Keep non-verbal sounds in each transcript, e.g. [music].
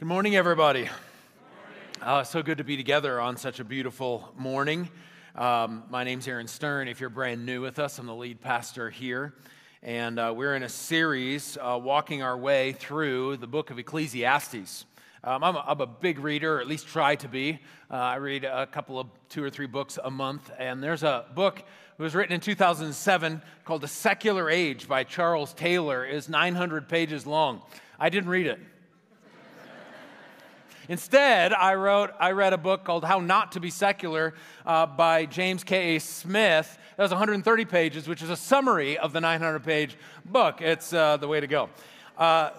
Good morning, everybody. Uh, so good to be together on such a beautiful morning. Um, my name's Aaron Stern. If you're brand new with us, I'm the lead pastor here. And uh, we're in a series uh, walking our way through the book of Ecclesiastes. Um, I'm, a, I'm, a big reader, or at least try to be. Uh, I read a couple of two or three books a month. And there's a book that was written in 2007 called The Secular Age by Charles Taylor. It is 900 pages long. I didn't read it. Instead, I wrote, I read a book called How Not to Be Secular uh, by James K.A. Smith. That was 130 pages, which is a summary of the 900 page book. It's uh, the way to go. Uh,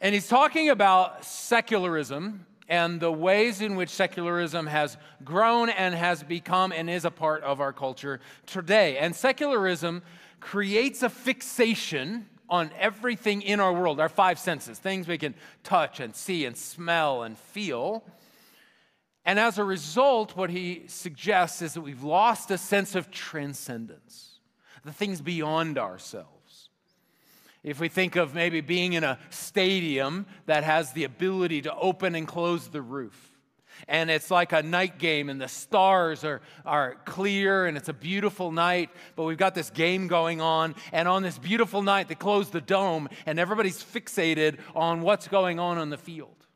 and he's talking about secularism and the ways in which secularism has grown and has become and is a part of our culture today. And secularism creates a fixation on everything in our world, our five senses, things we can touch and see and smell and feel. And as a result, what he suggests is that we've lost a sense of transcendence, the things beyond ourselves. If we think of maybe being in a stadium that has the ability to open and close the roof, and it's like a night game and the stars are, are clear and it's a beautiful night. But we've got this game going on and on this beautiful night they close the dome and everybody's fixated on what's going on on the field.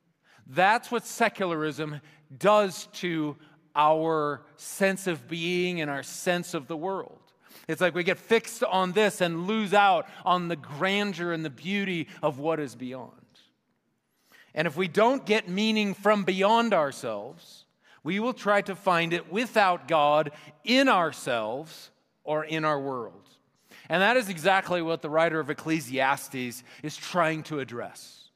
That's what secularism does to our sense of being and our sense of the world. It's like we get fixed on this and lose out on the grandeur and the beauty of what is beyond and if we don't get meaning from beyond ourselves, we will try to find it without God in ourselves or in our world. And that is exactly what the writer of Ecclesiastes is trying to address.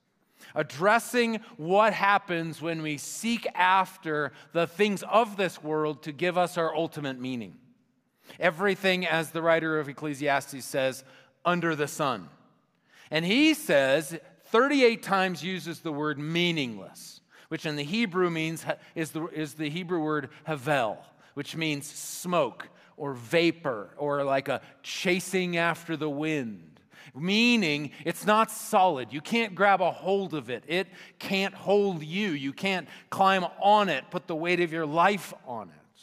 Addressing what happens when we seek after the things of this world to give us our ultimate meaning. Everything, as the writer of Ecclesiastes says, under the sun. And he says 38 times uses the word meaningless, which in the Hebrew means is the, is the Hebrew word havel, which means smoke or vapor or like a chasing after the wind. Meaning, it's not solid. You can't grab a hold of it. It can't hold you. You can't climb on it, put the weight of your life on it.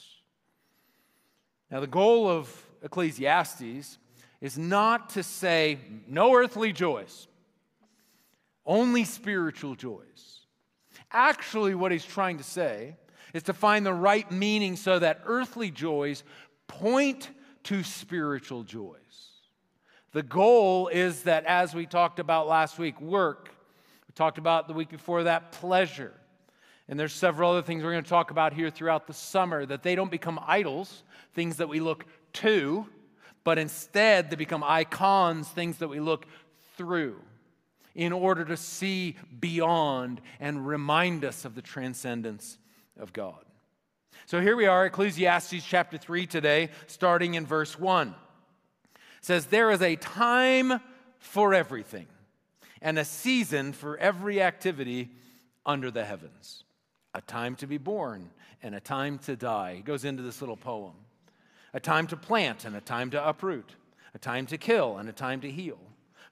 Now, the goal of Ecclesiastes is not to say no earthly joys only spiritual joys. Actually, what he's trying to say is to find the right meaning so that earthly joys point to spiritual joys. The goal is that, as we talked about last week, work. We talked about the week before that, pleasure. And there's several other things we're going to talk about here throughout the summer that they don't become idols, things that we look to, but instead they become icons, things that we look through in order to see beyond and remind us of the transcendence of God. So here we are, Ecclesiastes chapter 3 today, starting in verse 1. It says, There is a time for everything, and a season for every activity under the heavens. A time to be born and a time to die. He goes into this little poem. A time to plant and a time to uproot. A time to kill and a time to heal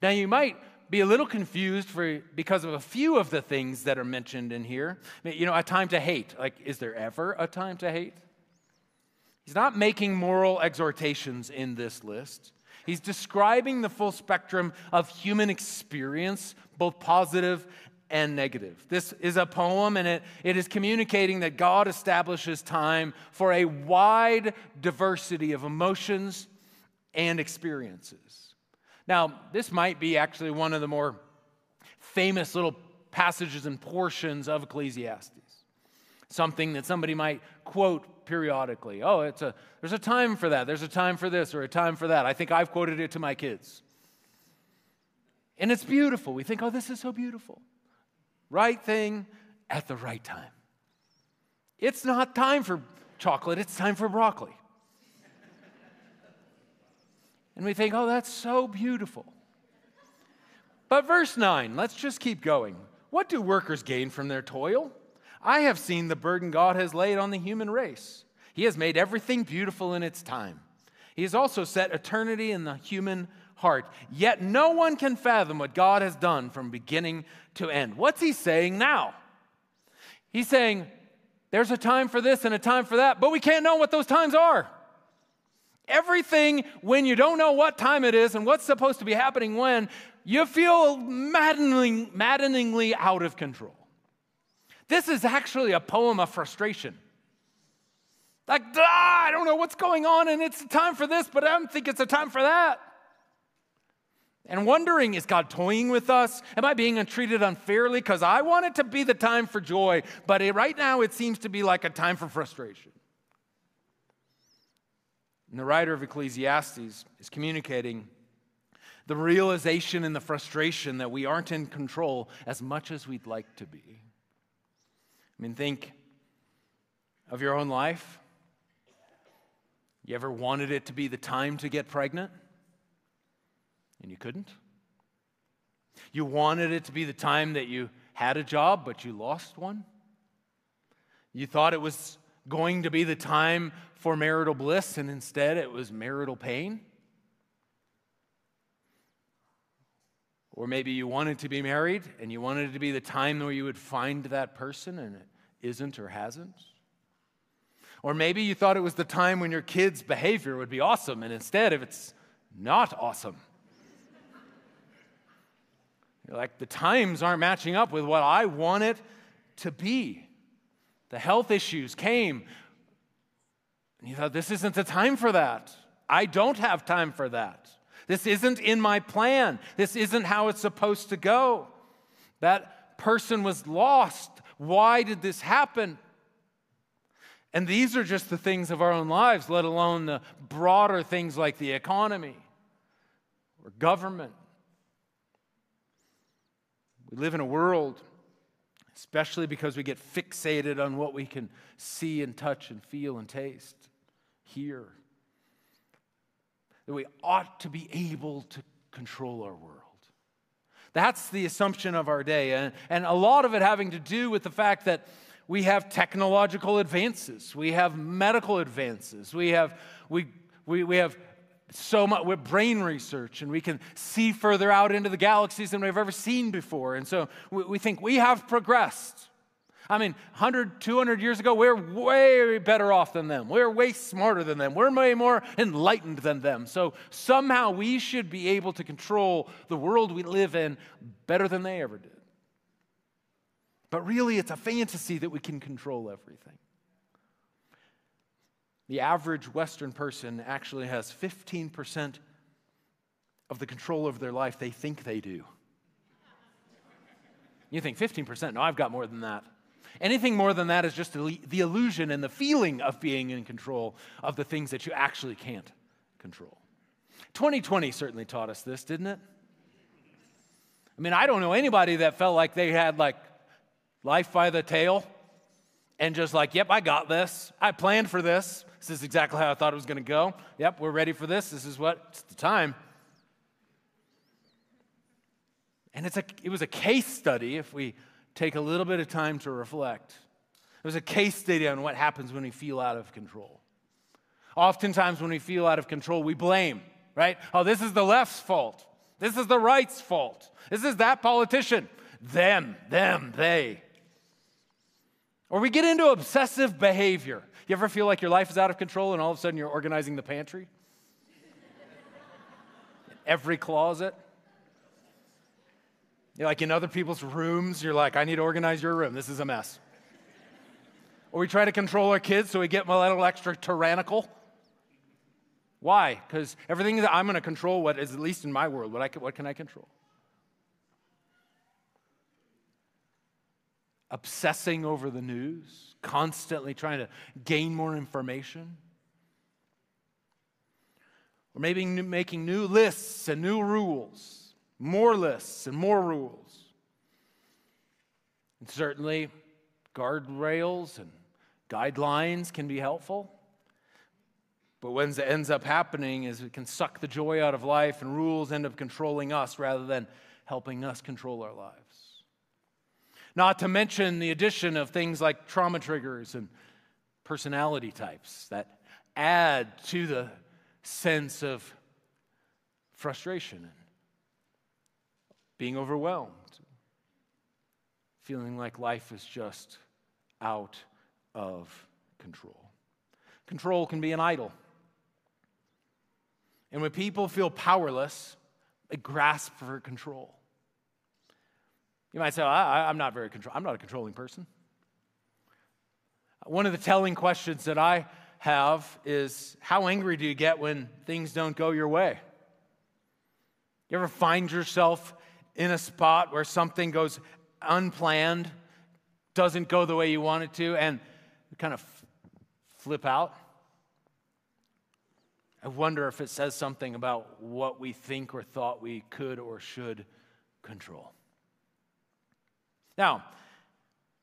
Now, you might be a little confused for, because of a few of the things that are mentioned in here. You know, a time to hate. Like, is there ever a time to hate? He's not making moral exhortations in this list. He's describing the full spectrum of human experience, both positive and negative. This is a poem, and it, it is communicating that God establishes time for a wide diversity of emotions and experiences. Now, this might be actually one of the more famous little passages and portions of Ecclesiastes. Something that somebody might quote periodically. Oh, it's a, there's a time for that. There's a time for this or a time for that. I think I've quoted it to my kids. And it's beautiful. We think, oh, this is so beautiful. right thing at the right time. It's not time for chocolate, it's time for broccoli. And we think, oh, that's so beautiful. But verse 9, let's just keep going. What do workers gain from their toil? I have seen the burden God has laid on the human race. He has made everything beautiful in its time. He has also set eternity in the human heart. Yet no one can fathom what God has done from beginning to end. What's he saying now? He's saying there's a time for this and a time for that, but we can't know what those times are. Everything, when you don't know what time it is and what's supposed to be happening when, you feel maddening, maddeningly out of control. This is actually a poem of frustration. Like, ah, I don't know what's going on, and it's a time for this, but I don't think it's a time for that. And wondering, is God toying with us? Am I being treated unfairly? Because I want it to be the time for joy, but it, right now it seems to be like a time for frustration. And the writer of Ecclesiastes is communicating the realization and the frustration that we aren't in control as much as we'd like to be. I mean, think of your own life. You ever wanted it to be the time to get pregnant? And you couldn't? You wanted it to be the time that you had a job, but you lost one? You thought it was going to be the time for marital bliss, and instead it was marital pain? Or maybe you wanted to be married and you wanted it to be the time where you would find that person and it isn't or hasn't. Or maybe you thought it was the time when your kid's behavior would be awesome, and instead, if it's not awesome, like, the times aren't matching up with what I want it to be. The health issues came, and you thought, this isn't the time for that. I don't have time for that. This isn't in my plan. This isn't how it's supposed to go. That person was lost. Why did this happen? And these are just the things of our own lives, let alone the broader things like the economy or government. We live in a world, especially because we get fixated on what we can see and touch and feel and taste, hear, that we ought to be able to control our world. That's the assumption of our day. And, and a lot of it having to do with the fact that we have technological advances, we have medical advances, we have, we, we, we have so much with brain research, and we can see further out into the galaxies than we've ever seen before. And so we, we think we have progressed. I mean, 100, 200 years ago, we're way better off than them. We're way smarter than them. We're way more enlightened than them. So somehow we should be able to control the world we live in better than they ever did. But really, it's a fantasy that we can control everything. The average Western person actually has 15% of the control over their life they think they do. You think 15%? No, I've got more than that. Anything more than that is just the illusion and the feeling of being in control of the things that you actually can't control. 2020 certainly taught us this, didn't it? I mean, I don't know anybody that felt like they had like life by the tail and just like, yep, I got this. I planned for this. This is exactly how I thought it was going to go. Yep, we're ready for this. This is what, it's the time. And it's a, it was a case study if we take a little bit of time to reflect. It was a case study on what happens when we feel out of control. Oftentimes, when we feel out of control, we blame, right? Oh, this is the left's fault. This is the right's fault. This is that politician. Them, them, they. Or we get into obsessive behavior. You ever feel like your life is out of control and all of a sudden you're organizing the pantry? Every closet? You're like in other people's rooms, you're like, I need to organize your room. This is a mess. or we try to control our kids so we get a little extra tyrannical. Why? Because everything that I'm going to control, what is at least in my world, what, I can, what can I control? obsessing over the news, constantly trying to gain more information. Or maybe making new lists and new rules, more lists and more rules. And certainly, guardrails and guidelines can be helpful. But what ends up happening is it can suck the joy out of life, and rules end up controlling us rather than helping us control our lives. Not to mention the addition of things like trauma triggers and personality types that add to the sense of frustration and being overwhelmed, feeling like life is just out of control. Control can be an idol. And when people feel powerless, they grasp for control. You might say, I, am not very control. I'm not a controlling person. One of the telling questions that I have is how angry do you get when things don't go your way? You ever find yourself in a spot where something goes unplanned, doesn't go the way you want it to, and kind of flip out? I wonder if it says something about what we think or thought we could or should control. Now,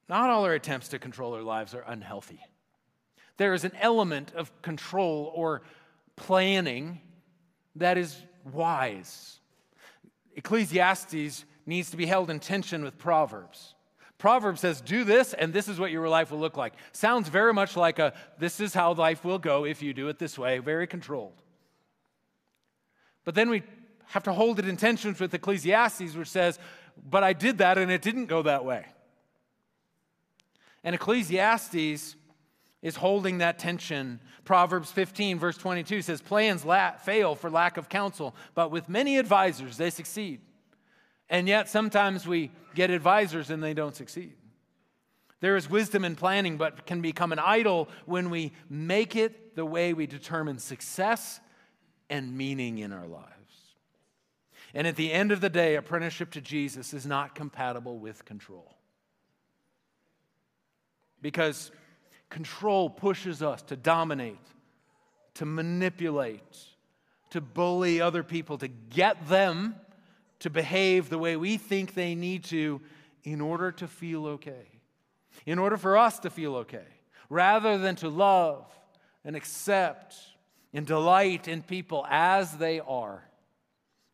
not all our attempts to control our lives are unhealthy. There is an element of control or planning that is wise. Ecclesiastes needs to be held in tension with Proverbs. Proverbs says, Do this, and this is what your life will look like. Sounds very much like a this is how life will go if you do it this way, very controlled. But then we have to hold it in tension with Ecclesiastes, which says, But I did that and it didn't go that way. And Ecclesiastes is holding that tension. Proverbs 15, verse 22 says, Plans la- fail for lack of counsel, but with many advisors they succeed. And yet, sometimes we get advisors and they don't succeed. There is wisdom in planning, but can become an idol when we make it the way we determine success and meaning in our lives. And at the end of the day, apprenticeship to Jesus is not compatible with control. Because control pushes us to dominate, to manipulate, to bully other people, to get them to behave the way we think they need to in order to feel okay, in order for us to feel okay, rather than to love and accept and delight in people as they are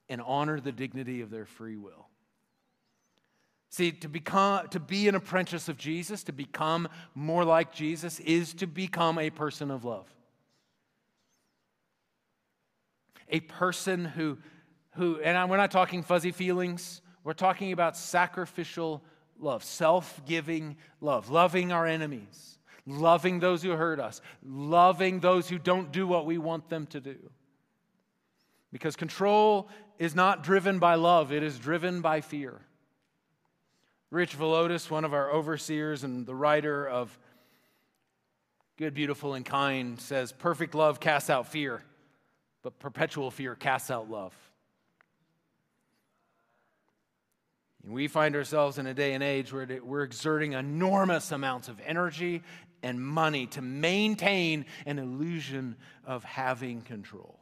and honor the dignity of their free will. See, to become to be an apprentice of Jesus, to become more like Jesus is to become a person of love. A person who who, and we're not talking fuzzy feelings, we're talking about sacrificial love, self giving love, loving our enemies, loving those who hurt us, loving those who don't do what we want them to do. Because control is not driven by love, it is driven by fear. Rich Villodas, one of our overseers and the writer of Good, Beautiful, and Kind, says perfect love casts out fear, but perpetual fear casts out love. And we find ourselves in a day and age where we're exerting enormous amounts of energy and money to maintain an illusion of having control.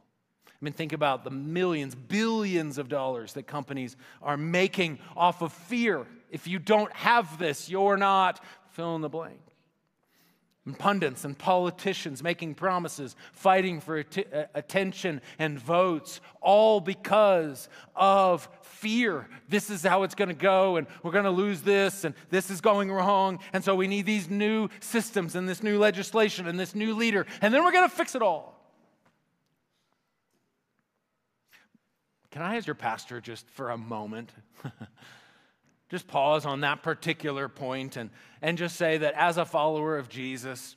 I mean, think about the millions, billions of dollars that companies are making off of fear. If you don't have this, you're not fill in the blank. And pundits and politicians making promises, fighting for uh, attention and votes, all because of fear. This is how it's going to go, and we're going to lose this, and this is going wrong. And so we need these new systems, and this new legislation, and this new leader, and then we're going to fix it all. Can I, as your pastor, just for a moment, [laughs] just pause on that particular point and, and just say that as a follower of Jesus,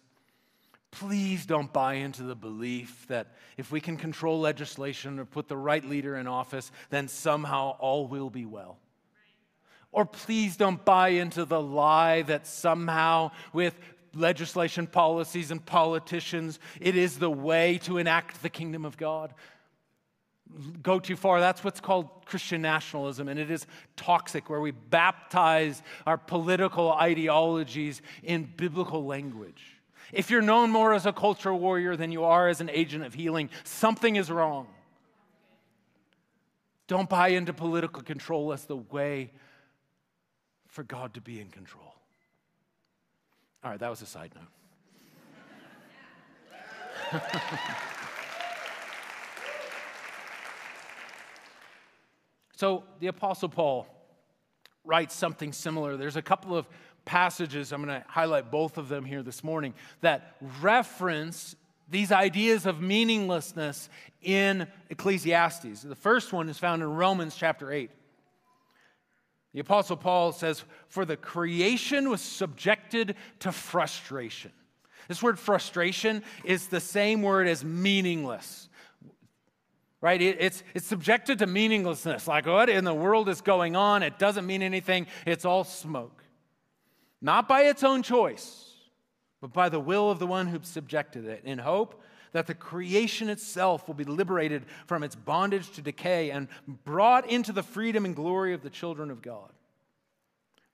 Please don't buy into the belief that if we can control legislation or put the right leader in office, then somehow all will be well. Or please don't buy into the lie that somehow with legislation, policies, and politicians, it is the way to enact the kingdom of God. Go too far. That's what's called Christian nationalism, and it is toxic, where we baptize our political ideologies in biblical language. If you're known more as a culture warrior than you are as an agent of healing, something is wrong. Don't buy into political control as the way for God to be in control. All right, that was a side note. [laughs] so the Apostle Paul writes something similar. There's a couple of passages, I'm going to highlight both of them here this morning, that reference these ideas of meaninglessness in Ecclesiastes. The first one is found in Romans chapter 8. The Apostle Paul says, For the creation was subjected to frustration. This word frustration is the same word as meaningless. Right? it's, it's subjected to meaninglessness. Like, what in the world is going on? It doesn't mean anything. It's all smoke. Not by its own choice, but by the will of the one who subjected it, in hope that the creation itself will be liberated from its bondage to decay and brought into the freedom and glory of the children of God.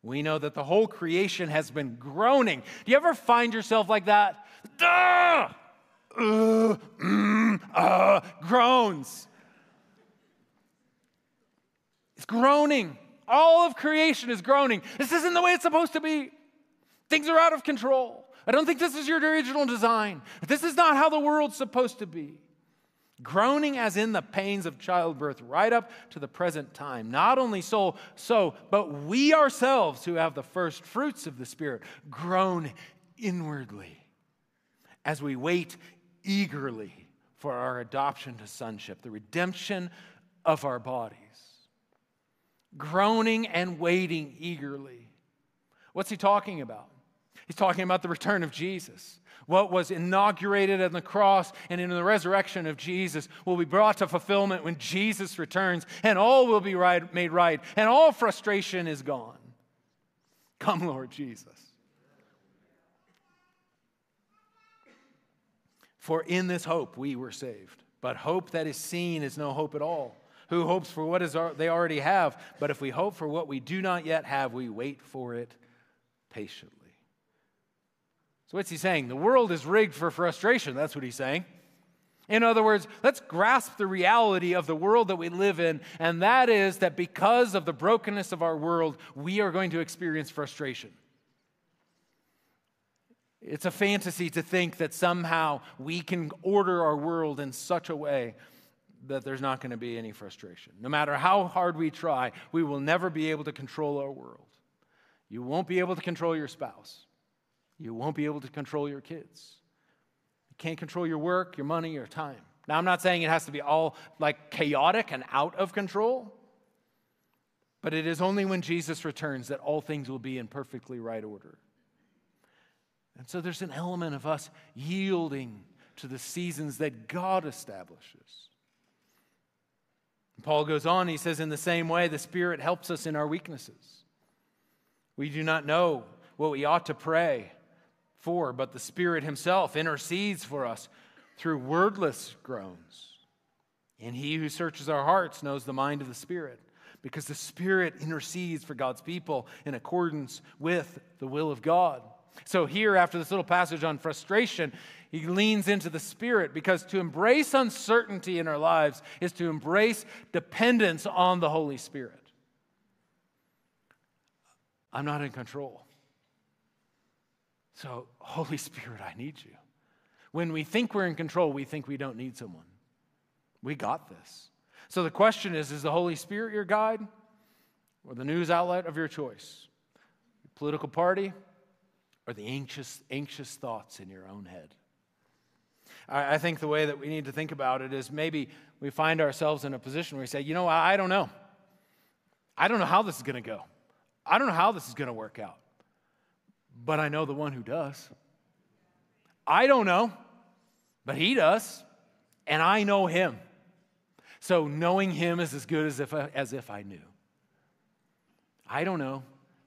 We know that the whole creation has been groaning. Do you ever find yourself like that? Duh! Mm, uh, groans. It's groaning. All of creation is groaning. This isn't the way it's supposed to be. Things are out of control. I don't think this is your original design. This is not how the world's supposed to be. Groaning as in the pains of childbirth right up to the present time. Not only so, so, but we ourselves who have the first fruits of the Spirit groan inwardly as we wait eagerly for our adoption to sonship, the redemption of our bodies. Groaning and waiting eagerly. What's he talking about? He's talking about the return of Jesus. What was inaugurated on the cross and in the resurrection of Jesus will be brought to fulfillment when Jesus returns, and all will be right, made right, and all frustration is gone. Come, Lord Jesus. For in this hope we were saved. But hope that is seen is no hope at all. Who hopes for what is they already have? But if we hope for what we do not yet have, we wait for it patiently. So, what's he saying? The world is rigged for frustration. That's what he's saying. In other words, let's grasp the reality of the world that we live in, and that is that because of the brokenness of our world, we are going to experience frustration. It's a fantasy to think that somehow we can order our world in such a way that there's not going to be any frustration. No matter how hard we try, we will never be able to control our world. You won't be able to control your spouse. You won't be able to control your kids. You can't control your work, your money, your time. Now, I'm not saying it has to be all like chaotic and out of control, but it is only when Jesus returns that all things will be in perfectly right order. And so there's an element of us yielding to the seasons that God establishes. Paul goes on, he says, in the same way, the Spirit helps us in our weaknesses. We do not know what we ought to pray for, but the Spirit Himself intercedes for us through wordless groans. And He who searches our hearts knows the mind of the Spirit, because the Spirit intercedes for God's people in accordance with the will of God. So, here, after this little passage on frustration, he leans into the Spirit because to embrace uncertainty in our lives is to embrace dependence on the Holy Spirit. I'm not in control. So, Holy Spirit, I need you. When we think we're in control, we think we don't need someone. We got this. So the question is is the Holy Spirit your guide or the news outlet of your choice? Your political party or the anxious, anxious thoughts in your own head? I, I think the way that we need to think about it is maybe we find ourselves in a position where we say, you know, I, I don't know. I don't know how this is going to go. I don't know how this is going to work out but I know the one who does. I don't know, but he does, and I know him. So knowing him is as good as if, as if I knew. I don't know,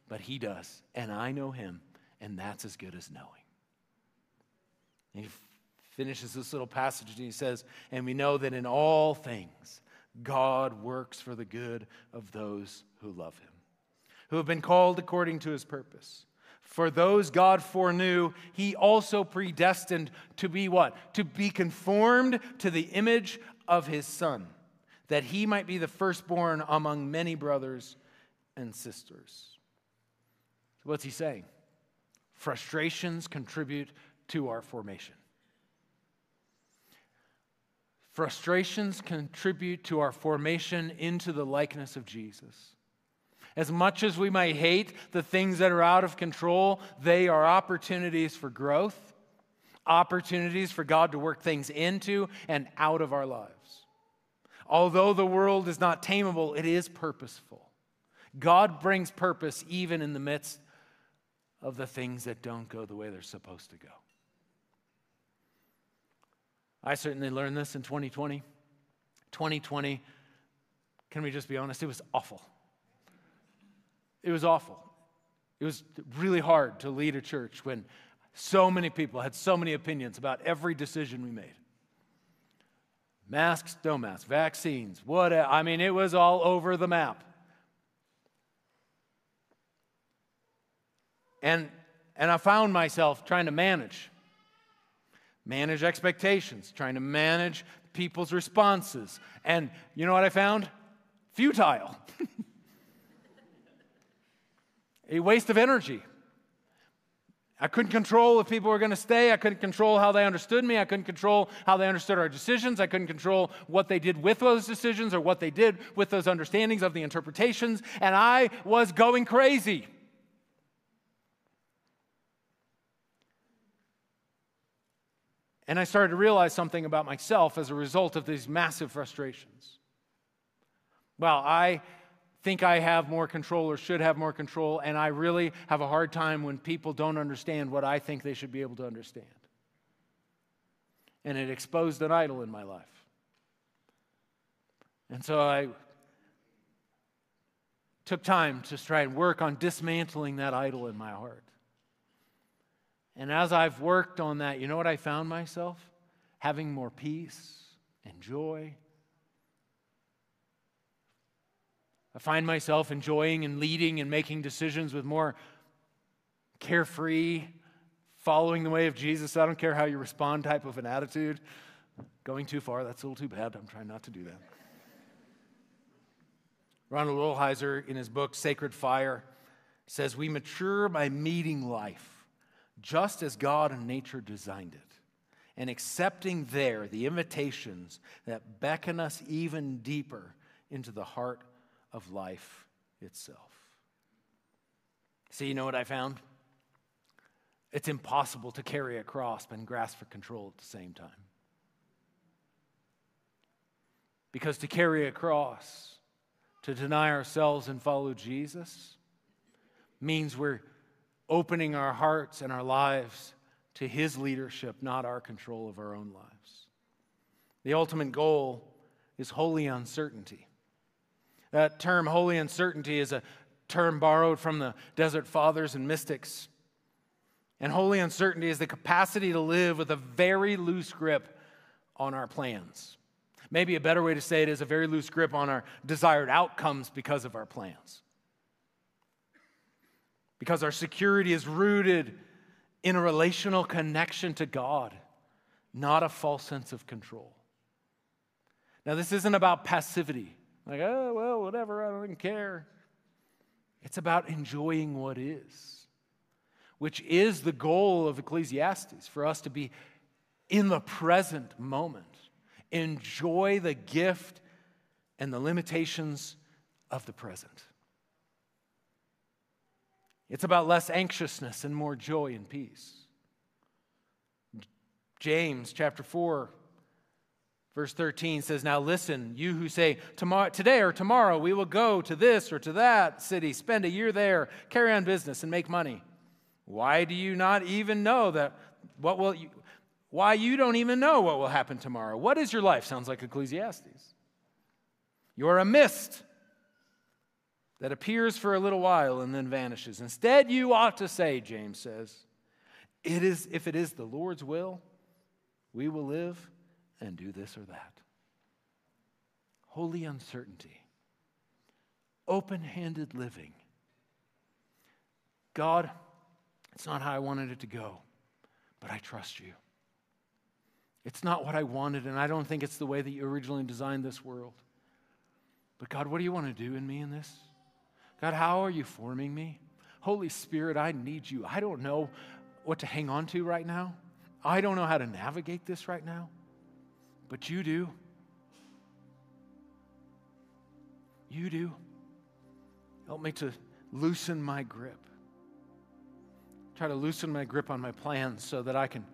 but he does, and I know him, and that's as good as knowing. And he finishes this little passage and he says, And we know that in all things, God works for the good of those who love him, who have been called according to his purpose. For those God foreknew, he also predestined to be what? To be conformed to the image of his son, that he might be the firstborn among many brothers and sisters. What's he saying? Frustrations contribute to our formation. Frustrations contribute to our formation into the likeness of Jesus. As much as we might hate the things that are out of control, they are opportunities for growth, opportunities for God to work things into and out of our lives. Although the world is not tameable, it is purposeful. God brings purpose even in the midst of the things that don't go the way they're supposed to go. I certainly learned this in 2020. 2020, can we just be honest? It was awful. It was awful. It was really hard to lead a church when so many people had so many opinions about every decision we made. Masks, no masks, vaccines, what I mean, it was all over the map. And, and I found myself trying to manage manage expectations, trying to manage people's responses. And you know what I found? Futile. [laughs] a waste of energy. I couldn't control if people were going to stay. I couldn't control how they understood me. I couldn't control how they understood our decisions. I couldn't control what they did with those decisions or what they did with those understandings of the interpretations. And I was going crazy. And I started to realize something about myself as a result of these massive frustrations. Well, I think I have more control or should have more control, and I really have a hard time when people don't understand what I think they should be able to understand. And it exposed an idol in my life. And so I took time to try and work on dismantling that idol in my heart. And as I've worked on that, you know what I found myself? Having more peace and joy. I find myself enjoying and leading and making decisions with more carefree, following the way of Jesus. I don't care how you respond type of an attitude. Going too far, that's a little too bad. I'm trying not to do that. Ronald Rolheiser, in his book Sacred Fire, says, We mature by meeting life just as God and nature designed it, and accepting there the invitations that beckon us even deeper into the heart of life itself. See, you know what I found? It's impossible to carry a cross and grasp for control at the same time. Because to carry a cross, to deny ourselves and follow Jesus, means we're opening our hearts and our lives to His leadership, not our control of our own lives. The ultimate goal is holy uncertainty. That term, holy uncertainty, is a term borrowed from the desert fathers and mystics. And holy uncertainty is the capacity to live with a very loose grip on our plans. Maybe a better way to say it is a very loose grip on our desired outcomes because of our plans because our security is rooted in a relational connection to God, not a false sense of control. Now, this isn't about passivity, like, oh, well, whatever, I don't even care. It's about enjoying what is, which is the goal of Ecclesiastes for us to be in the present moment, enjoy the gift and the limitations of the present. It's about less anxiousness and more joy and peace. James chapter 4, verse 13 says, Now listen, you who say, tomorrow, Today or tomorrow we will go to this or to that city, spend a year there, carry on business, and make money. Why do you not even know that what will you, why you don't even know what will happen tomorrow? What is your life? Sounds like Ecclesiastes. You're a mist that appears for a little while and then vanishes. Instead, you ought to say, James says, it is, if it is the Lord's will, we will live and do this or that. Holy uncertainty, open handed living. God, it's not how I wanted it to go, but I trust you. It's not what I wanted, and I don't think it's the way that you originally designed this world. But God, what do you want to do in me in this? God, how are you forming me? Holy Spirit, I need you. I don't know what to hang on to right now. I don't know how to navigate this right now, but you do. You do. Help me to loosen my grip. Try to loosen my grip on my plans so that I can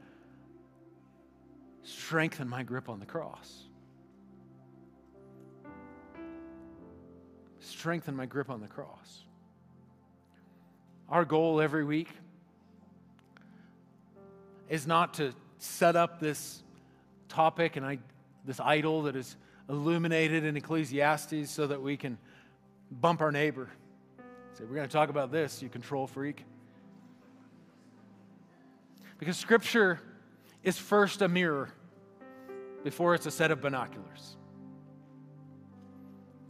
strengthen my grip on the cross. Strengthen my grip on the cross. Our goal every week is not to set up this topic and I, this idol that is illuminated in Ecclesiastes so that we can bump our neighbor. Say, we're going to talk about this, you control freak. Because Scripture is first a mirror before it's a set of binoculars.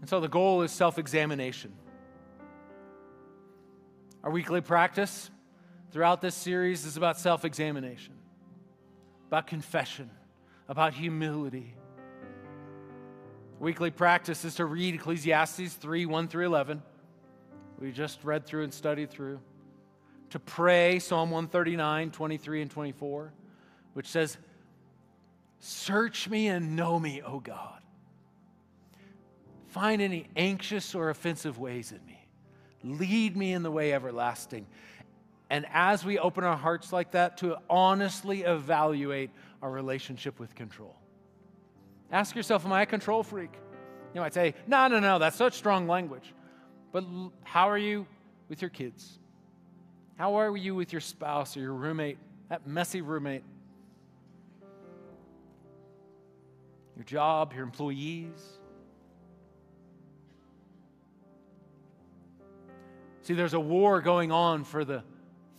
And so the goal is self examination. Our weekly practice throughout this series is about self examination, about confession, about humility. Weekly practice is to read Ecclesiastes 3 1 through 11. We just read through and studied through. To pray Psalm 139, 23, and 24, which says, Search me and know me, O God. Find any anxious or offensive ways in me. Lead me in the way everlasting. And as we open our hearts like that, to honestly evaluate our relationship with control. Ask yourself, Am I a control freak? You might say, No, no, no, that's such strong language. But how are you with your kids? How are you with your spouse or your roommate, that messy roommate? Your job, your employees? See, there's a war going on for the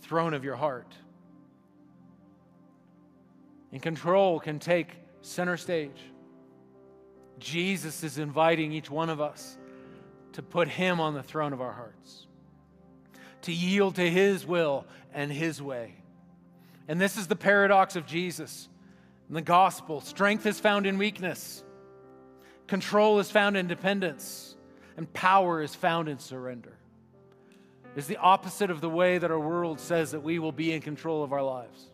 throne of your heart. And control can take center stage. Jesus is inviting each one of us to put Him on the throne of our hearts, to yield to His will and His way. And this is the paradox of Jesus in the gospel. Strength is found in weakness, control is found in dependence, and power is found in surrender is the opposite of the way that our world says that we will be in control of our lives.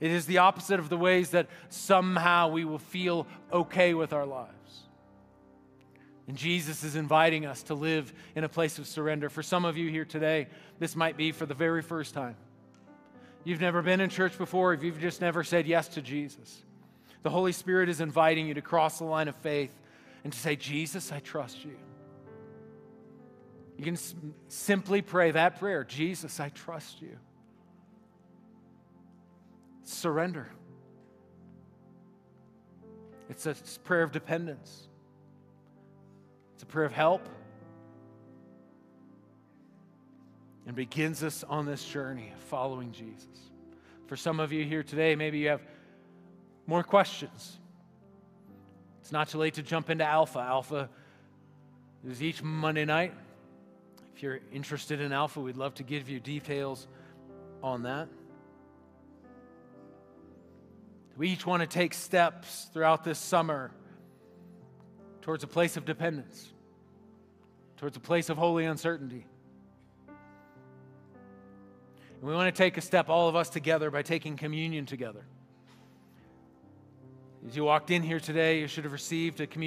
It is the opposite of the ways that somehow we will feel okay with our lives. And Jesus is inviting us to live in a place of surrender. For some of you here today, this might be for the very first time. You've never been in church before, if you've just never said yes to Jesus. The Holy Spirit is inviting you to cross the line of faith and to say, Jesus, I trust you. You can simply pray that prayer Jesus, I trust you. Surrender. It's a prayer of dependence, it's a prayer of help. And begins us on this journey of following Jesus. For some of you here today, maybe you have more questions. It's not too late to jump into Alpha. Alpha is each Monday night. If you're interested in Alpha, we'd love to give you details on that. We each want to take steps throughout this summer towards a place of dependence, towards a place of holy uncertainty. And we want to take a step, all of us together, by taking communion together. As you walked in here today, you should have received a communion.